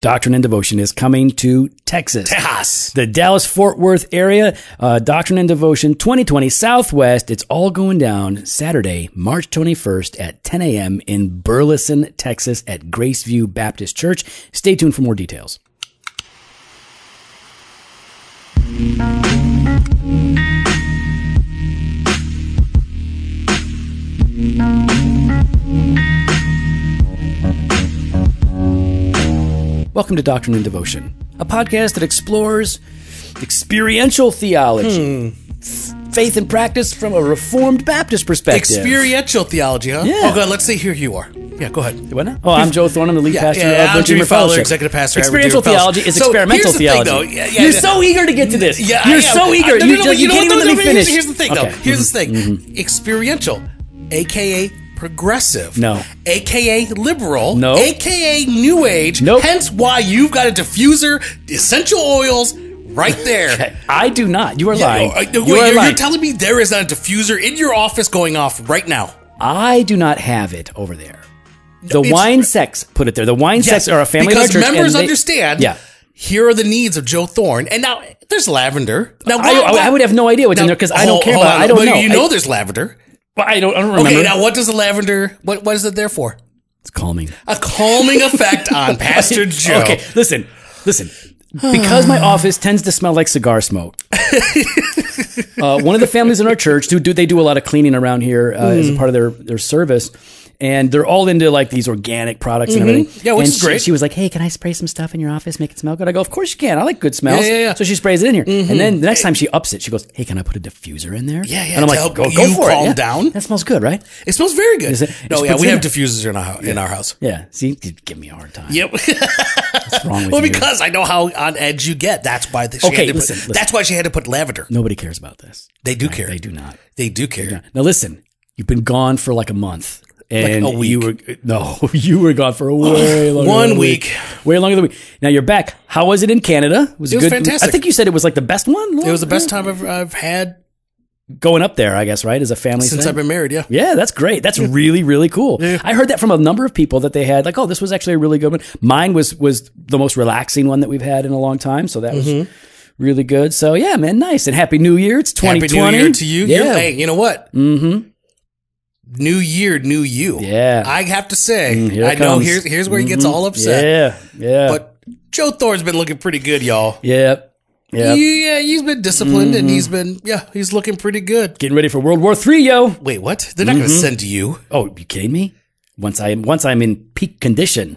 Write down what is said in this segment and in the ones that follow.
Doctrine and Devotion is coming to Texas. Tejas. The Dallas Fort Worth area, uh, Doctrine and Devotion 2020 Southwest. It's all going down Saturday, March 21st at 10 a.m. in Burleson, Texas at Graceview Baptist Church. Stay tuned for more details. Welcome to Doctrine and Devotion, a podcast that explores experiential theology, f- faith and practice from a Reformed Baptist perspective. Experiential theology, huh? Yeah. Oh, God, let's say here you are. Yeah, go ahead. What now? Oh, I'm Joe Thorn. I'm the lead Yeah, pastor yeah, of I'm Redeemer Fowler, executive pastor Experiential theology is So, experimental here's the thing, theology. though. Yeah, yeah, You're yeah. so eager to get to this. Yeah, You're so I- eager. No, no, you no, just- you know can't even no, let no, me here's- finish. Here's the thing, though. Okay. Mm-hmm. Here's the thing. Experiential, aka progressive. No. AKA liberal. No. AKA new age. Nope. Hence why you've got a diffuser, essential oils right there. Okay, I do not. You are Yeah, lying. no, uh, you wait, are you're, lying. you're telling me there is not a diffuser in your office going off right now? I do not have it over there. The it's- wine sex put it there. The wine sex are a family because church, members and they- understand. Yeah. Here are the needs of Joe Thorn, and now there's lavender. Now I, I, I would have no idea what's in there because I don't care about. it. I don't but know. You know I, there's lavender. Well, I don't. I don't remember. Okay, now what does the lavender? What what is it there for? it's calming. A calming effect on Pastor Joe. Okay, listen, listen. Because my office tends to smell like cigar smoke. uh, one of the families in our church do, do they do a lot of cleaning around here uh, as a part of their their service, and they're all into like these organic products and everything. Mm-hmm. Yeah, which and is she- great. She, was like, "Hey, can I spray some stuff in your office, make it smell good?" I go, "Of course you can. I like good smells." Yeah, yeah, yeah. So she sprays it in here, and then the next time she ups it, she goes, "Hey, can I put a diffuser in there?" Yeah, yeah, And I'm to like, help "Go, go you for calm it." Yeah. down. That smells good, right? It smells very good. Is it- no, yeah, puts we have diffusers in our in our house. Yeah. See, you give me a hard time. Yep. What's wrong with well, you? because I know how on edge you get. That's why the, she Okay, had to listen, put, listen. That's why she had to put lavender. Nobody cares about this. They do care. They do not. They do care. Now listen, you've been gone for like a month. And week. you were no, you were gone for a way longer One a week. way longer than a week. Now you're back. How was it in Canada? Was It was good? fantastic. I think you said it was like the best one. It was the best time I've, I've had going up there. I guess right as a family since thing? I've been married. Yeah. Yeah, that's great. That's really really cool. I heard that from a number of people that they had like, oh, this was actually a really good one. Mine was was the most relaxing one that we've had in a long time. So that was really good. So yeah, man, nice and happy New Year. It's Happy 2020. New Year to you. Yeah. You're- hey, you know what? Mm-hmm. New year, new you. Yeah. I have to say, Mm, I know. Mm-hmm. here's here's where he gets all upset. Yeah, yeah, But Joe Thorn's been looking pretty good, y'all. yeah, yeah. Yeah, he's been disciplined Mm-hmm. and he's been yeah, he's looking pretty good. Getting ready for World War Three, yo. Wait, what? They're not Mm-hmm. going to send you. Oh, you kidding me? Once I'm once I'm in peak condition.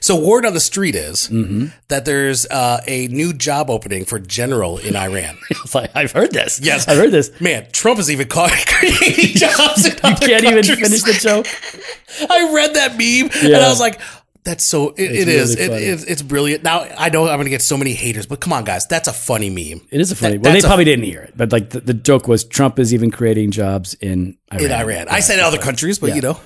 So word on the street is Mm-hmm. that there's uh, a new job opening for general in Iran. Like I've heard this. Yes. I've heard this. Man, Trump is even caught creating jobs. In You can't even finish the joke. I read that meme and I was like, "That's so. It, it is. really It, funny. it's, it's brilliant." Now I know I'm going to get so many haters, but come on, guys, that's a funny meme It is a funny. That- well, they that's a- probably didn't hear it, but like the, the joke was Trump is even creating jobs in Iran. in Iran. I said in other countries, but you know,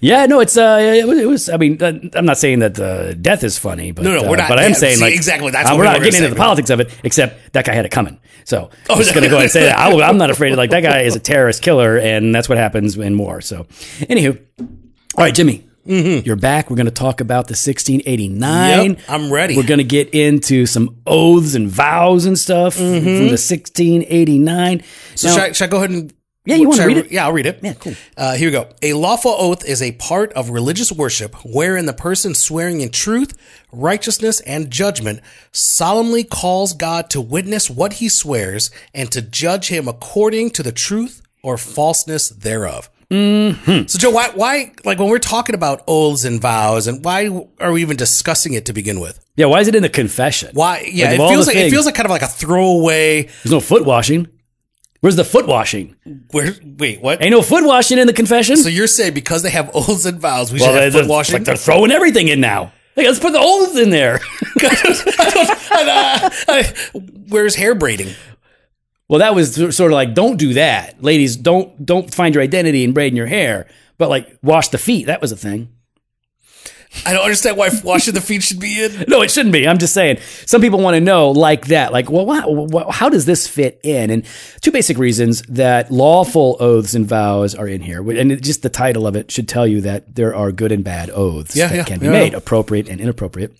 Yeah, no, it's uh, it was. It was I mean, uh, I'm not saying that uh, death is funny, but No, no, uh, we're not- But I am yeah, saying see, like exactly, that's uh, what we're we not getting into the politics of it. Except that guy had it coming, so Oh, I'm just gonna go ahead and say that. I, am not afraid of like that guy is a terrorist killer, and that's what happens in war. So, anywho, all right, Jimmy. You're back. We're going to talk about the 1689. Mm-hmm. Yep, I'm ready. We're going to get into some oaths and vows and stuff from the 1689. so Now- should, I, should I go ahead and? Yeah, you should I read it? Yeah, I'll read it. Yeah, cool. Uh, here we go. A lawful oath is a part of religious worship wherein the person swearing in truth, righteousness, and judgment solemnly calls God to witness what he swears and to judge him according to the truth or falseness thereof. Mm-hmm. So, Joe, why, why, like when we're talking about oaths and vows, and why are we even discussing it to begin with? yeah, why is it in the confession? Why? Yeah, Like, it feels like it feels like kind of like a throwaway. There's no foot washing. Where's the foot washing? Where? Wait, what? Ain't no foot washing in the confession. So you're saying because they have oaths and vows, we well, should have foot washing? like they're throwing everything in now. Hey, let's put the oaths in there. Where's hair braiding? well, that was sort of like, don't do that, ladies. Don't don't find your identity in braiding your hair. But like, wash the feet. That was a thing. I don't understand why washing the feet should be in. No, it shouldn't be. I'm just saying. Some people want to know like that. Like, well, wha- how does this fit in? And two basic reasons that lawful oaths and vows are in here, and it, just the title of it should tell you that there are good and bad oaths Yeah, that yeah, can be yeah. made, appropriate and inappropriate.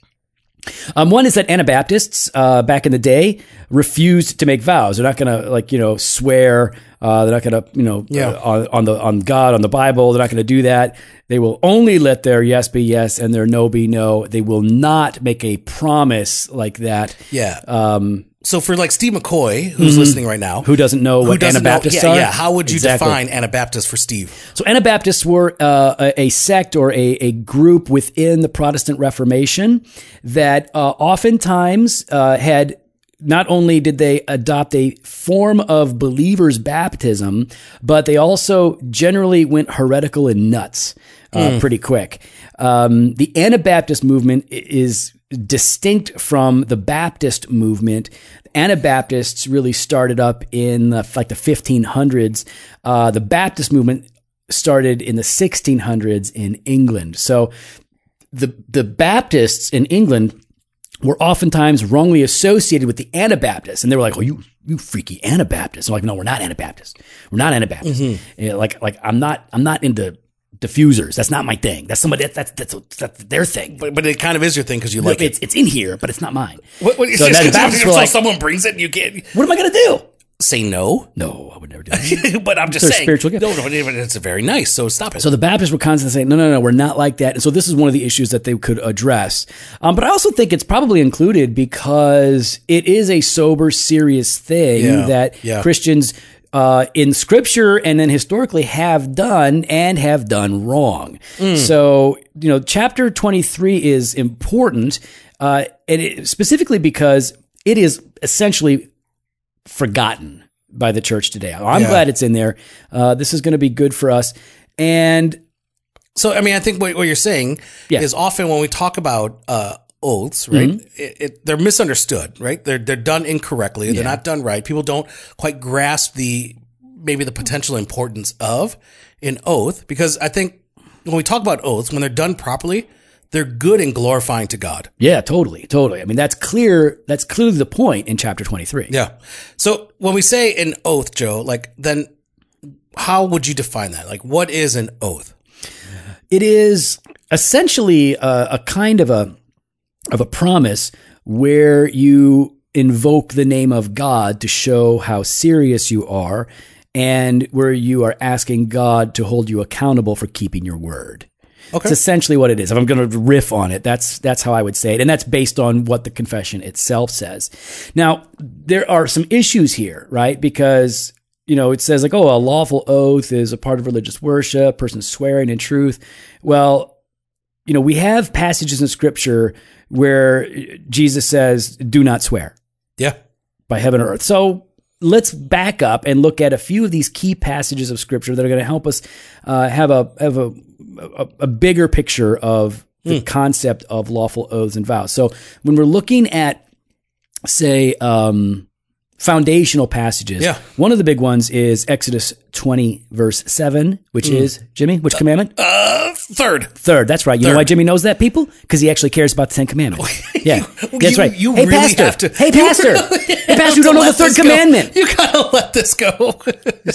Um, one is that Anabaptists uh, back in the day refused to make vows. They're not going to like you know swear. Uh, they're not going to you know Yeah. uh, on, on the on God on the Bible. They're not going to do that. They will only let their yes be yes and their no be no. They will not make a promise like that. Yeah. Um, so for like Steve McCoy, who's listening right now, Mm-hmm. Who doesn't know who what doesn't know- Anabaptists yeah, are? Yeah. How would you Exactly. define Anabaptists for Steve? So Anabaptists were uh, a, a sect or a, a group within the Protestant Reformation that uh, oftentimes uh, had not only did they adopt a form of believers' baptism, but they also generally went heretical and nuts uh, pretty quick. Um, the Anabaptist movement is distinct from the Baptist movement. Anabaptists really started up in the, like the 1500s. Uh, the Baptist movement started in the 1600s in England. So the the Baptists in England were oftentimes wrongly associated with the Anabaptists, and they were like, "Oh, you you freaky Anabaptists." I'm like, "No, we're not Anabaptists. We're not Anabaptists. Mm-hmm. Yeah, like like I'm not I'm not into diffusers. That's not my thing. That's somebody that, that's that's that's their thing. But, but it kind of is your thing because you like it. it's it's in here, but it's not mine. What, what, So it's just- Baptists like- someone brings it, and you can't What am I gonna do? Say no. No, I would never do that. but I'm just Their saying, spiritual gift. no, no, it's very nice. So stop it. So the Baptists were constantly saying, no, no, no, we're not like that. And so this is one of the issues that they could address. Um, but I also think it's probably included because it is a sober, serious thing Yeah, that yeah. Christians uh, in scripture and then historically have done and have done wrong. Mm. So, you know, chapter 23 is important, uh, and it, specifically because it is essentially forgotten by the church today. I'm Yeah. glad it's in there. Uh, this is going to be good for us. And So, I mean, I think what, what you're saying Yeah. Mm-hmm. is often when we talk about uh, oaths, right? It, it, they're misunderstood, right? They're they're done incorrectly. They're not done right. People don't quite grasp the maybe the potential importance of an oath because I think when we talk about oaths, when they're done properly, they're good and glorifying to God. Yeah, totally, totally. I mean, that's clear. That's clearly the point in chapter twenty-three. Yeah. So when we say an oath, Joe, like then how would you define that? Like, what is an oath? It is essentially a, a kind of a of a promise where you invoke the name of God to show how serious you are, and where you are asking God to hold you accountable for keeping your word. Okay. It's essentially what it is. If I'm going to riff on it, that's that's how I would say it, and that's based on what the confession itself says. Now, there are some issues here, right? Because you know it says like, oh, a lawful oath is a part of religious worship, person swearing in truth. Well, you know, we have passages in Scripture where Jesus says, "Do not swear." Yeah. by heaven or earth. So let's back up and look at a few of these key passages of scripture that are going to help us uh, have a have a, a, a bigger picture of the concept of lawful oaths and vows. So when we're looking at, say, um, foundational passages, Yeah. one of the big ones is Exodus twenty verse seven, which is Jimmy, which commandment? Uh, third. Third. That's right. You know why Jimmy knows that, people? Because he actually cares about the Ten Commandments. Yeah, that's You- right. you hey, really pastor. have to- Hey, you pastor. really hey, pastor. You don't know the third go. commandment. You gotta let this go.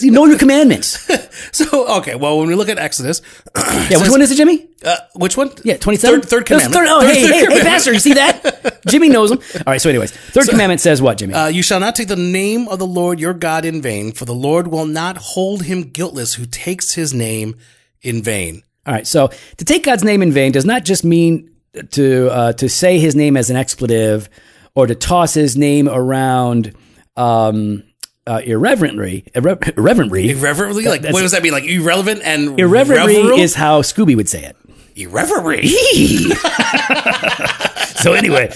You know your commandments. so okay, well, when we look at Exodus, Yeah, which one is it, Jimmy? uh, which one? Yeah, twenty-seven. Third, third That's commandment. Third, oh, Third- hey, third hey, hey, commandment. pastor. You see that? Jimmy knows them. All right. So, anyways, third commandment says what, Jimmy? Uh, you shall not take the name of the Lord your God in vain, for the Lord will not hold him guiltless who takes his name in vain. All right. So, to take God's name in vain does not just mean to uh, to say His name as an expletive or to toss His name around um, uh, irreverently. Irre- irreverently. Irreverently, like what does that mean? Like irrelevant and Irreverently reverent? is how Scooby would say it. irreverent. so anyway,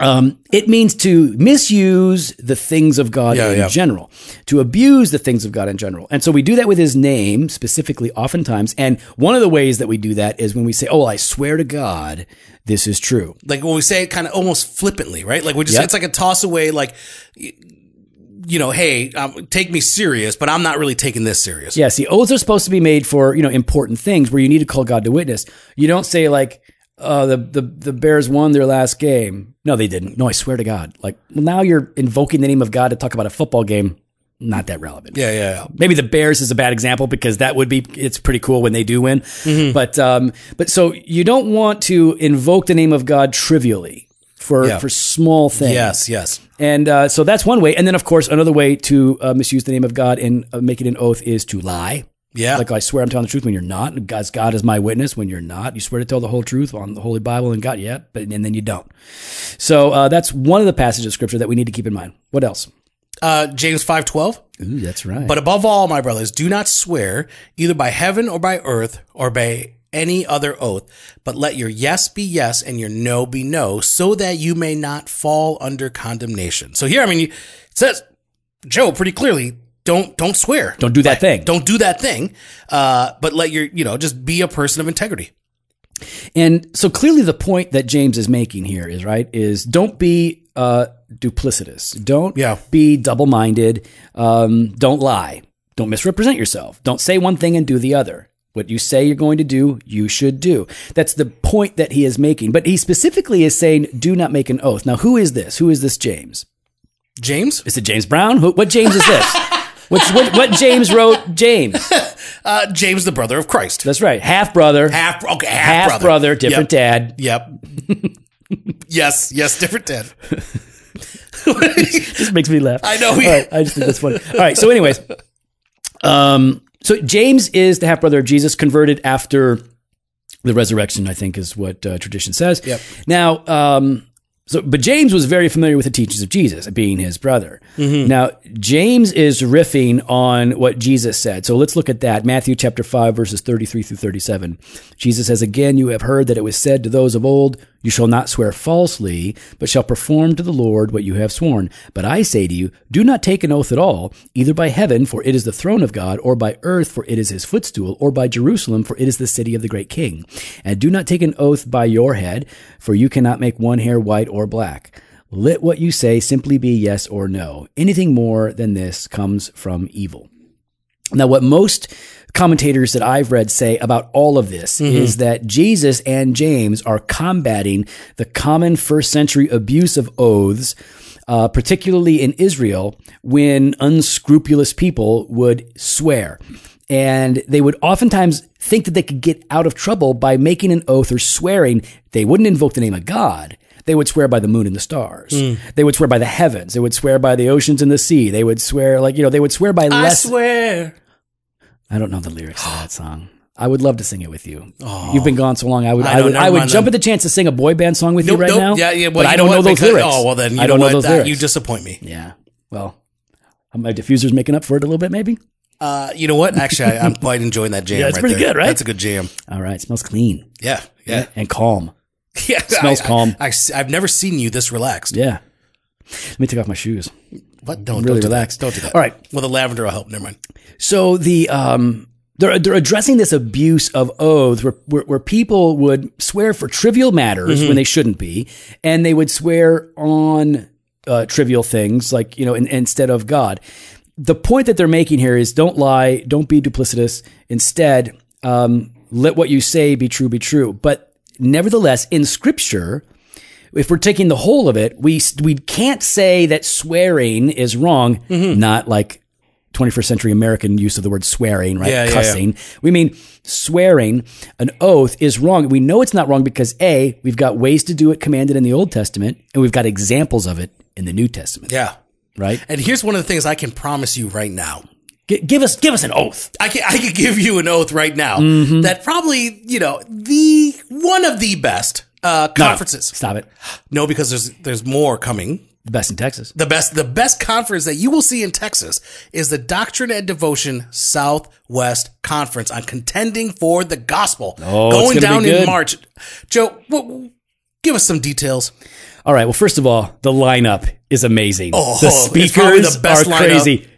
um, it means to misuse the things of God Yeah, in yeah. general, to abuse the things of God in general. And so we do that with his name specifically oftentimes. And one of the ways that we do that is when we say, Oh, well, I swear to God, this is true. like when we say it kind of almost flippantly, right? Like we just Yep. it's like a toss away, like you know, hey, um, take me serious, but I'm not really taking this serious. Yeah, see, oaths are supposed to be made for, you know, important things where you need to call God to witness. You don't say like, uh, the, the, the Bears won their last game. No, they didn't. No, I swear to God. Like, well, now you're invoking the name of God to talk about a football game. not that relevant. Yeah, yeah, yeah. Maybe the Bears is a bad example because that would be it's pretty cool when they do win. Mm-hmm. But um, but so you don't want to invoke the name of God trivially for Yeah. for small things. Yes, yes. And uh, so that's one way. And then of course another way to uh, misuse the name of God and uh, make it an oath is to lie. Yeah. Like I swear I'm telling the truth when you're not. God's God is my witness when you're not. You swear to tell the whole truth on the Holy Bible and God, yeah, but and then you don't. So uh, that's one of the passages of Scripture that we need to keep in mind. What else? uh, James 5.12. Ooh, that's right. But above all, my brothers, do not swear either by heaven or by earth or by any other oath, but let your yes be yes and your no be no, so that you may not fall under condemnation. So here, I mean, it says, Joe, pretty clearly, don't don't swear. don't do that thing. Don't do that thing. Uh, but let your, you know, just be a person of integrity. And so clearly the point that James is making here is right is don't be uh, duplicitous. Don't Yeah. be double-minded. Um, don't lie. Don't misrepresent yourself. Don't say one thing and do the other. What you say you're going to do, you should do. That's the point that he is making. But he specifically is saying, do not make an oath. Now, who is this? Who is this James? James? Is it James Brown? Who, what James is this? What's, what, what James wrote James? Uh, James, the brother of Christ. That's right. Half brother, Half, okay, half, half brother, different Yep. dad. Yep. yes, yes, different dad. This makes me laugh. I know. All right, I just think that's funny. All right. So, anyways, um, so James is the half brother of Jesus, converted after the resurrection. I think is what uh, tradition says. Yep. Now, um, so but James was very familiar with the teachings of Jesus, being his brother. Mm-hmm. Now, James is riffing on what Jesus said. So let's look at that. Matthew chapter five, verses thirty-three through thirty-seven. Jesus says, "Again, you have heard that it was said to those of old." You shall not swear falsely, but shall perform to the Lord what you have sworn. But I say to you, do not take an oath at all, either by heaven, for it is the throne of God, or by earth, for it is his footstool, or by Jerusalem, for it is the city of the great king. And do not take an oath by your head, for you cannot make one hair white or black. Let what you say simply be yes or no. Anything more than this comes from evil. Now, what most commentators that I've read say about all of this is that Jesus and James are combating the common first century abuse of oaths, uh, particularly in Israel, when unscrupulous people would swear. And they would oftentimes think that they could get out of trouble by making an oath or swearing. They wouldn't invoke the name of God. They would swear by the moon and the stars. They would swear by the heavens. They would swear by the oceans and the sea. They would swear like, you know, they would swear by I less. swear. I don't know the lyrics to that song. I would love to sing it with you. You've been gone so long. I would. I I, would. I would jump then. at the chance to sing a boy band song with you right nope. now. Yeah, yeah. Well, but I don't what? know those Because- lyrics. Oh, well, then you I don't know what? those That- lyrics. You disappoint me. yeah. Well, my diffuser's making up for it a little bit, maybe. Uh, you know what? Actually, I, I'm quite enjoying that jam. Yeah, it's right pretty there. good, right? That's a good jam. All right. Smells clean Yeah, yeah, and calm. yeah. Smells I- calm. I, have never seen you this relaxed. Yeah. Let me take off my shoes. What? Don't really don't Do don't do that. All right. Well, the lavender will help. Never mind. So the um, they're they're addressing this abuse of oaths where where, where people would swear for trivial matters when they shouldn't be, and they would swear on uh, trivial things like you know in, instead of God. The point that they're making here is don't lie, don't be duplicitous. Instead, um, let what you say be true, be true. But nevertheless, in Scripture, if we're taking the whole of it, we we can't say that swearing is wrong. Mm-hmm. Not like 21st century American use of the word swearing, right? Yeah, yeah, Cussing. We mean swearing an oath is wrong. We know it's not wrong because a we've got ways to do it commanded in the Old Testament, and we've got examples of it in the New Testament, Yeah. right? And here's one of the things I can promise you right now. G- give us give us an oath. I can I can give you an oath right now Mm-hmm. that probably you know the one of the best uh, No, conferences. Stop it. No, because there's there's more coming. The best in Texas. The best the best conference that you will see in Texas is the Doctrine and Devotion Southwest Conference on contending for the gospel. Oh, going down in. March. Joe, w- give us some details. All right. Well, first of all, the lineup is amazing. Oh, the speakers the best are lineup. crazy.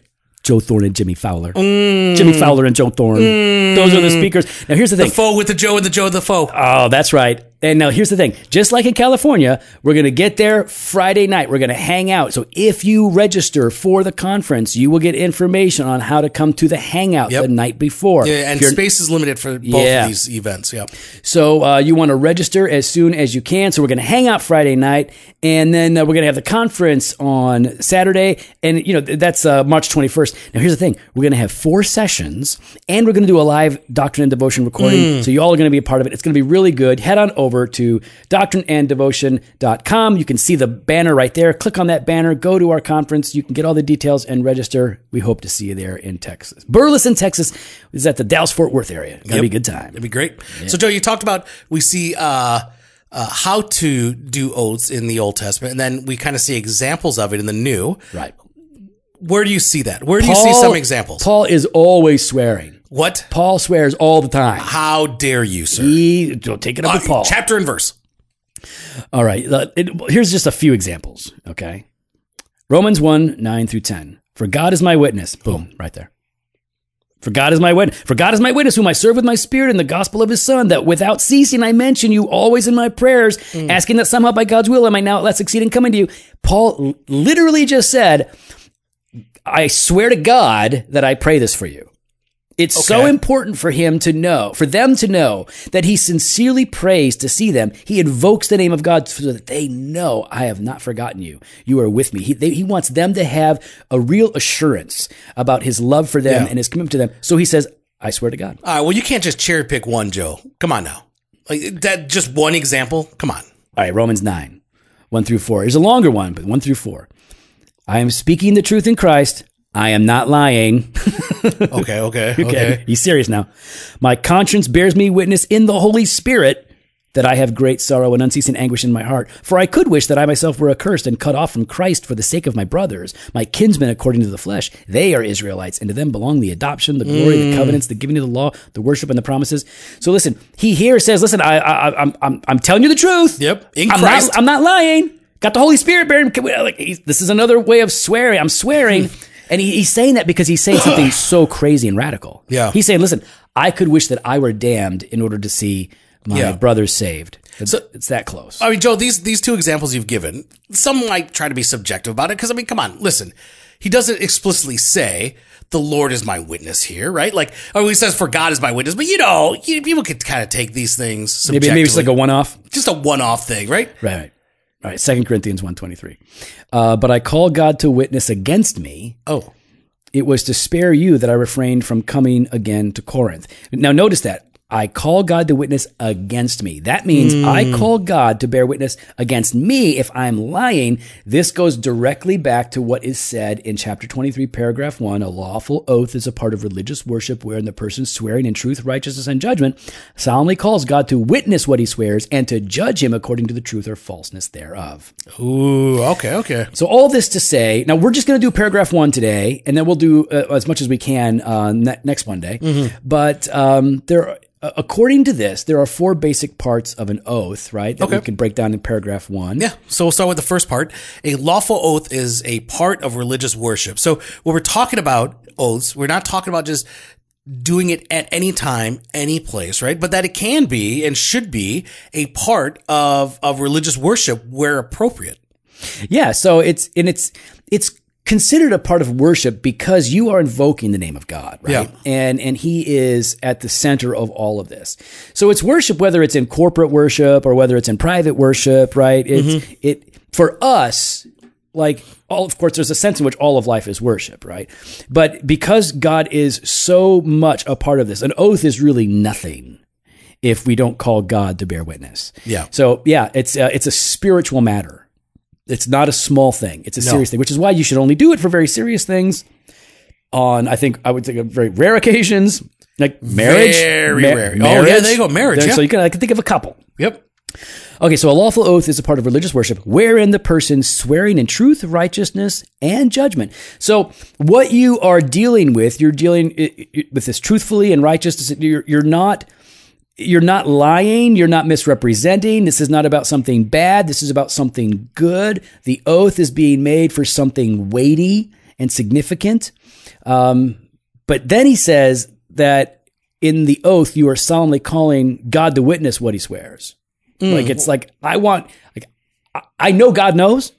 Joe Thorn and Jimmy Fowler. Mm. Jimmy Fowler and Joe Thorn. Those are the speakers. Now, here's the thing. The foe with the Joe and the Joe the foe. Oh, that's right. And now here's the thing. Just like in California, we're going to get there Friday night. We're going to hang out. So if you register for the conference, you will get information on how to come to the hangout Yep. the night before. Yeah, and space is limited for both Yeah. of these events. Yeah. So uh, you want to register as soon as you can. So we're going to hang out Friday night, and then uh, we're going to have the conference on Saturday, and you know that's uh, March 21st. Now here's the thing: we're going to have four sessions, and we're going to do a live Doctrine and Devotion recording. So you all are going to be a part of it. It's going to be really good. Head on over to doctrineanddevotion.com. You can see the banner right there. Click on that banner. Go to our conference. You can get all the details and register. We hope to see you there in Texas. Burleson, Texas is at the Dallas Fort Worth area. Gonna be a good time. It'd be great. So, Joe, you talked about we see uh, uh, how to do oaths in the Old Testament, and then we kind of see examples of it in the New. Right. Where do you see that? Where do you see some examples? Paul is always swearing. What? Paul swears all the time. How dare you, sir? He, don't take it up with Uh, Paul. Chapter and verse. All right. uh, it- here's just a few examples. Okay. Romans 1 9 through 10. For God is my witness. Boom, right there. For God is my witness. For God is my witness, whom I serve with my spirit in the gospel of his Son, that without ceasing I mention you always in my prayers, asking that somehow by God's will I might now at last succeed in coming to you. Paul literally just said, I swear to God that I pray this for you. It's so important for him to know, for them to know that he sincerely prays to see them. He invokes the name of God so that they know I have not forgotten you. You are with me. He, they, he wants them to have a real assurance about his love for them Yeah. and his commitment to them. So he says, I swear to God. All right. Well, you can't just cherry pick one, Joe. Come on now. Like that. Just one example. Come on. All right, Romans 9, 1 through 4. Here's a longer one, but 1 through 4. I am speaking the truth in Christ. I am not lying. Okay. Okay. okay. Okay. He's serious now. My conscience bears me witness in the Holy Spirit that I have great sorrow and unceasing anguish in my heart. For I could wish that I myself were accursed and cut off from Christ for the sake of my brothers, my kinsmen according to the flesh. They are Israelites, and to them belong the adoption, the glory, the mm. covenants, the giving of the law, the worship, and the promises. So listen, he here says, "Listen, I, I, I'm, I'm, I'm telling you the truth. Yep. In I'm Christ. not, I'm not lying. Got the Holy Spirit bearing. Like this is another way of swearing. I'm swearing, and he, he's saying that because he's saying something so crazy and radical. Yeah. he's saying, "Listen, I could wish that I were damned in order to see my Yeah. brothers saved." It's, So- it's that close. I mean, Joe, these these two examples you've given, some might try to be subjective about it because I mean, come on, listen. He doesn't explicitly say the Lord is my witness here, right? Like, or he says for God is my witness, but you know, you, people could kind of take these things maybe maybe it's like a one-off. just a one off thing, right? Right. All right. Second Corinthians one twenty three. Uh, but I call God to witness against me. Oh, It was to spare you that I refrained from coming again to Corinth. Now, notice that. I call God to witness against me. That means I call God to bear witness against me if I'm lying. This goes directly back to what is said in chapter 23, paragraph 1. A lawful oath is a part of religious worship wherein the person swearing in truth, righteousness, and judgment solemnly calls God to witness what he swears and to judge him according to the truth or falseness thereof. ooh, okay, okay. So all this to say, now we're just going to do paragraph one today, and then we'll do uh, as much as we can uh, ne- next Monday. But um, there, Uh, according to this, there are four basic parts of an oath, right? That we can break down in paragraph one. Yeah. So we'll start with the first part. A lawful oath is a part of religious worship. So when we're talking about oaths, we're not talking about just doing it at any time, any place, right? But that it can be and should be a part of, of religious worship where appropriate. Yeah, so it's and it's it's considered a part of worship because you are invoking the name of God, right? Yeah. And and he is at the center of all of this. So it's worship whether it's in corporate worship or whether it's in private worship, right? It's it for us like all of course there's a sense in which all of life is worship, right? But because God is so much a part of this, an oath is really nothing if we don't call God to bear witness. Yeah. So yeah, it's uh, it's a spiritual matter. It's not a small thing. It's a serious thing, which is why you should only do it for very serious things. On I think I would think of very rare occasions, like marriage. Very rare. Oh, yeah, there you go, marriage, There- yeah. So you can I can think of a couple. Yep. Okay, so a lawful oath is a part of religious worship wherein the person swearing in truth, righteousness, and judgment. So what you are dealing with, you're dealing with this truthfully and righteousness. You're, you're not you're not lying, you're not misrepresenting. This is not about something bad, this is about something good. The oath is being made for something weighty and significant. Um, but then he says that in the oath you are solemnly calling God to witness what he swears. Like it's like I want like I- I know God knows,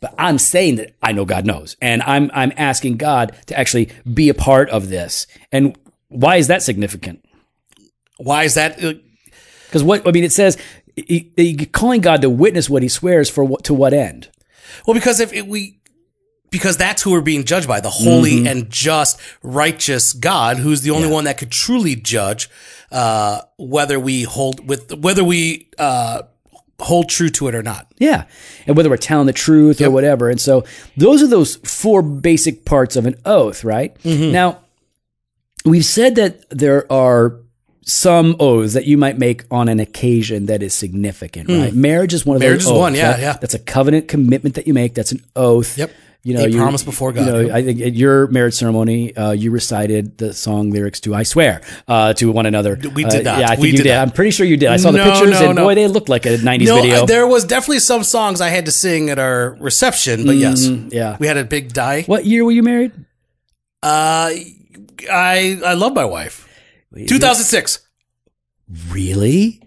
but I'm saying that I know God knows, and I'm I'm asking God to actually be a part of this. And why is that significant? Why is that? uh, Because what I mean, it says he, he- calling God to witness what He swears for what to what end? Well, because if it, we, because that's who we're being judged by, the holy Mm-hmm. and just, righteous God, who's the only one that could truly judge, uh, whether we hold with, whether we, uh, hold true to it or not. Yeah. And whether we're telling the truth or whatever. And so those are those four basic parts of an oath, right? Mm-hmm. Now, we've said that there are some oaths that you might make on an occasion that is significant, right? Marriage is one of. Marriage those is oaths, one, yeah, right? yeah. That's a covenant commitment that you make. That's an oath. Yep. You know, A you- promise before God, You know. I think at your marriage ceremony, uh, you recited the song lyrics to "I Swear" uh, to one another. We Uh, did not. Yeah, I think We you did did. I'm pretty sure you did. I saw the pictures, no, and no. boy, they looked like a '90s No, video. uh, there was definitely some songs I had to sing at our reception, but yes, Mm, yeah. we had a big die. What year were you married? Uh, I, I love my wife. 2006. Really?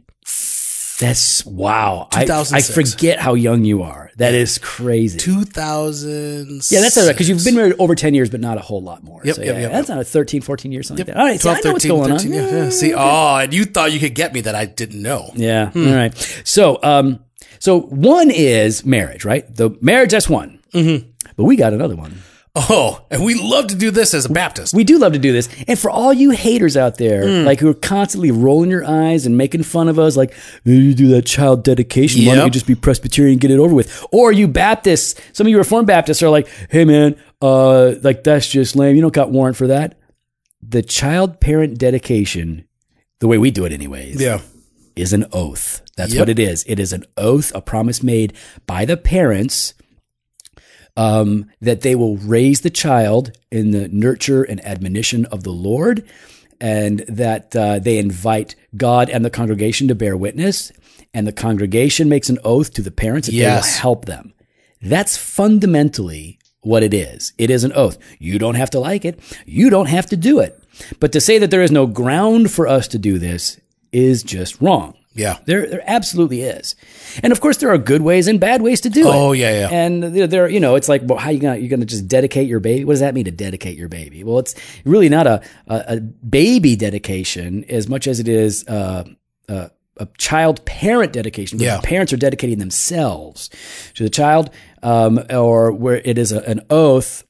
That's wow. I, I forget how young you are. That is crazy. 2000. yeah, that's all right because you've been married over 10 years, but not a whole lot more. Yep, so, yep, yeah, yep, That's not a 13, 14 years, something like that. All right, 12, see, I know 13, what's going 13, on. Yeah, yeah. See, oh, and you thought you could get me that I didn't know. Yeah. All right. So, um, so one is marriage, right? The marriage, that's one. Mm-hmm. But we got another one. Oh, and we love to do this as a Baptist. We do love to do this. And for all you haters out there, Hmm. like who are constantly rolling your eyes and making fun of us, like, "Oh, you do that child dedication. Why don't you just be Presbyterian and get it over with? Or you Baptists, some of you Reformed Baptists are like, hey man, uh, like that's just lame. You don't got warrant for that. The child parent dedication, the way we do it anyways, yeah. is an oath. That's Yep. what it is. It is an oath, a promise made by the parents um, that they will raise the child in the nurture and admonition of the Lord, and that uh, they invite God and the congregation to bear witness, and the congregation makes an oath to the parents that they will help them. That's fundamentally what it is. It is an oath. You don't have to like it. You don't have to do it. But to say that there is no ground for us to do this is just wrong. Yeah. There, there absolutely is, and of course there are good ways and bad ways to do it. Oh, yeah, yeah. And there, there, you know, it's like, well, how you gonna you're gonna just dedicate your baby? What does that mean to dedicate your baby? Well, it's really not a a, a baby dedication as much as it is uh, a, a child parent dedication. Yeah. parents are dedicating themselves to the child, um, or where it is a, an oath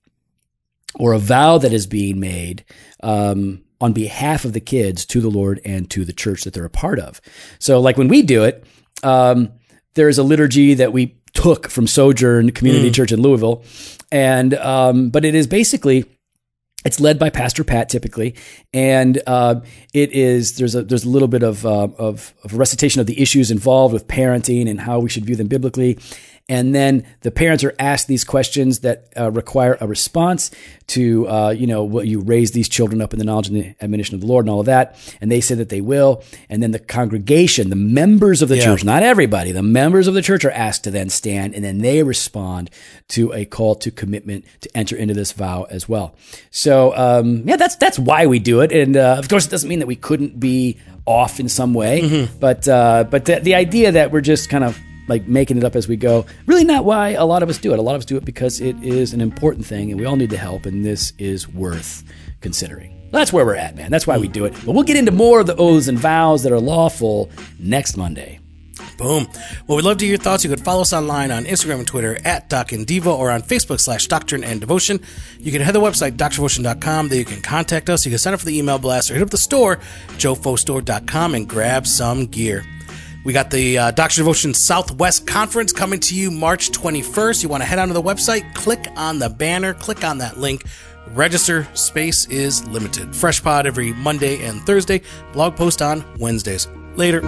or a vow that is being made um, on behalf of the kids to the Lord and to the church that they're a part of. So, like when we do it, um, there's a liturgy that we took from Sojourn Community Church in Louisville, and um, but it is basically it's led by Pastor Pat typically, and uh, it is there's a there's a little bit of, uh, of of a recitation of the issues involved with parenting and how we should view them biblically, and then the parents are asked these questions that uh, require a response to uh, you know will you raise these children up in the knowledge and the admonition of the Lord and all of that, and they say that they will, and then the congregation, the members of the Yeah. church, not everybody, the members of the church are asked to then stand, and then they respond to a call to commitment to enter into this vow as well. So um, yeah, that's that's why we do it, and uh, of course it doesn't mean that we couldn't be off in some way, but uh, but the, the idea that we're just kind of like making it up as we go, really not why a lot of us do it. A lot of us do it because it is an important thing, and we all need the help, and this is worth considering. That's where we're at, man. That's why we do it. But we'll get into more of the oaths and vows that are lawful next Monday. Boom. Well, we'd love to hear your thoughts. You could follow us online on Instagram and Twitter at Doc and Diva or on Facebook slash Doctrine and Devotion. You can head to the website, drdevotion.com. There you can contact us. You can sign up for the email blast or hit up the store, jofostore.com, and grab some gear. We got the uh, and Devotion Southwest Conference coming to you March 21st. You want to head onto the website, click on the banner, click on that link. Register space is limited. Fresh pod every Monday and Thursday. Blog post on Wednesdays. Later.